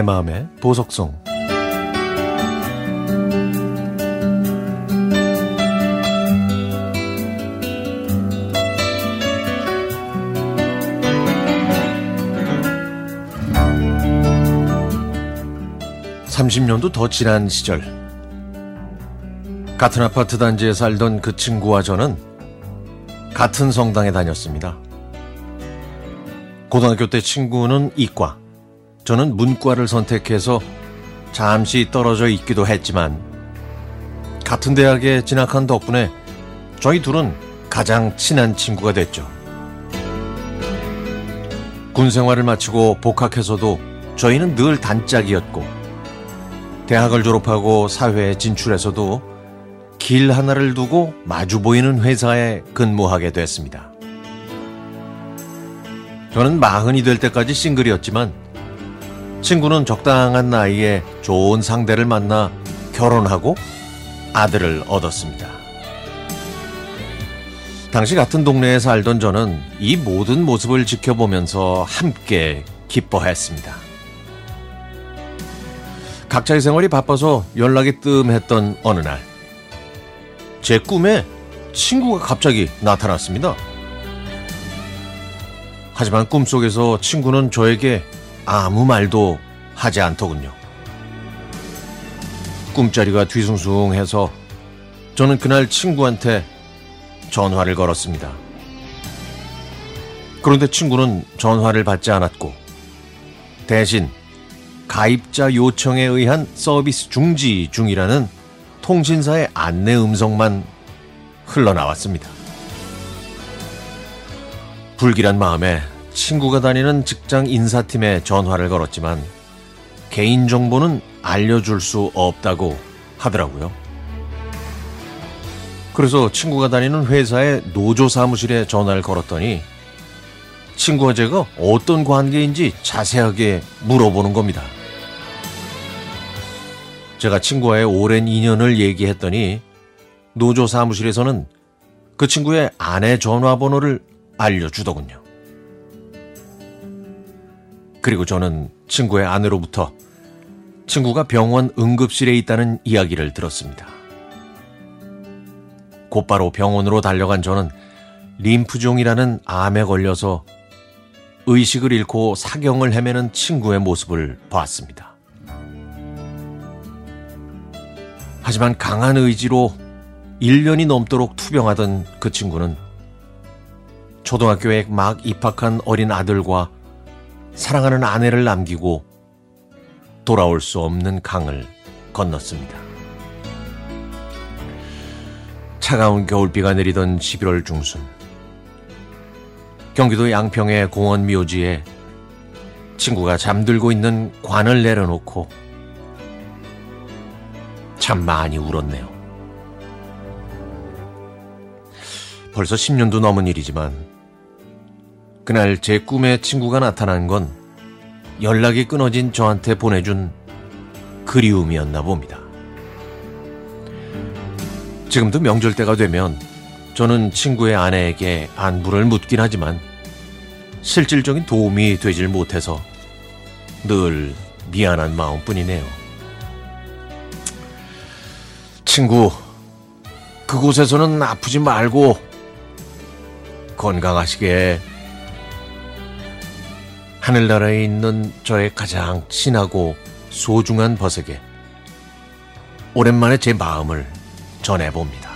내 마음의 보석송 30년도 더 지난 시절 같은 아파트 단지에 살던 그 친구와 저는 같은 성당에 다녔습니다. 고등학교 때 친구는 이과, 저는 문과를 선택해서 잠시 떨어져 있기도 했지만 같은 대학에 진학한 덕분에 저희 둘은 가장 친한 친구가 됐죠. 군 생활을 마치고 복학해서도 저희는 늘 단짝이었고 대학을 졸업하고 사회에 진출해서도 길 하나를 두고 마주 보이는 회사에 근무하게 됐습니다. 저는 마흔이 될 때까지 싱글이었지만 친구는 적당한 나이에 좋은 상대를 만나 결혼하고 아들을 얻었습니다. 당시 같은 동네에 살던 저는 이 모든 모습을 지켜보면서 함께 기뻐했습니다. 각자의 생활이 바빠서 연락이 뜸했던 어느 날, 제 꿈에 친구가 갑자기 나타났습니다. 하지만 꿈속에서 친구는 저에게 아무 말도 하지 않더군요. 꿈자리가 뒤숭숭해서 저는 그날 친구한테 전화를 걸었습니다. 그런데 친구는 전화를 받지 않았고 대신 가입자 요청에 의한 서비스 중지 중이라는 통신사의 안내 음성만 흘러나왔습니다. 불길한 마음에 친구가 다니는 직장 인사팀에 전화를 걸었지만 개인정보는 알려줄 수 없다고 하더라고요. 그래서 친구가 다니는 회사의 노조 사무실에 전화를 걸었더니 친구와 제가 어떤 관계인지 자세하게 물어보는 겁니다. 제가 친구와의 오랜 인연을 얘기했더니 노조 사무실에서는 그 친구의 아내 전화번호를 알려주더군요. 그리고 저는 친구의 아내로부터 친구가 병원 응급실에 있다는 이야기를 들었습니다. 곧바로 병원으로 달려간 저는 림프종이라는 암에 걸려서 의식을 잃고 사경을 헤매는 친구의 모습을 봤습니다. 하지만 강한 의지로 1년이 넘도록 투병하던 그 친구는 초등학교에 막 입학한 어린 아들과 사랑하는 아내를 남기고 돌아올 수 없는 강을 건넜습니다. 차가운 겨울비가 내리던 11월 중순. 경기도 양평의 공원 묘지에 친구가 잠들고 있는 관을 내려놓고 참 많이 울었네요. 벌써 10년도 넘은 일이지만 그날 제 꿈에 친구가 나타난 건 연락이 끊어진 저한테 보내준 그리움이었나 봅니다. 지금도 명절 때가 되면 저는 친구의 아내에게 안부를 묻긴 하지만 실질적인 도움이 되질 못해서 늘 미안한 마음뿐이네요. 친구, 그곳에서는 아프지 말고 건강하시게 하늘나라에 있는 저의 가장 친하고 소중한 버섯에 오랜만에 제 마음을 전해봅니다.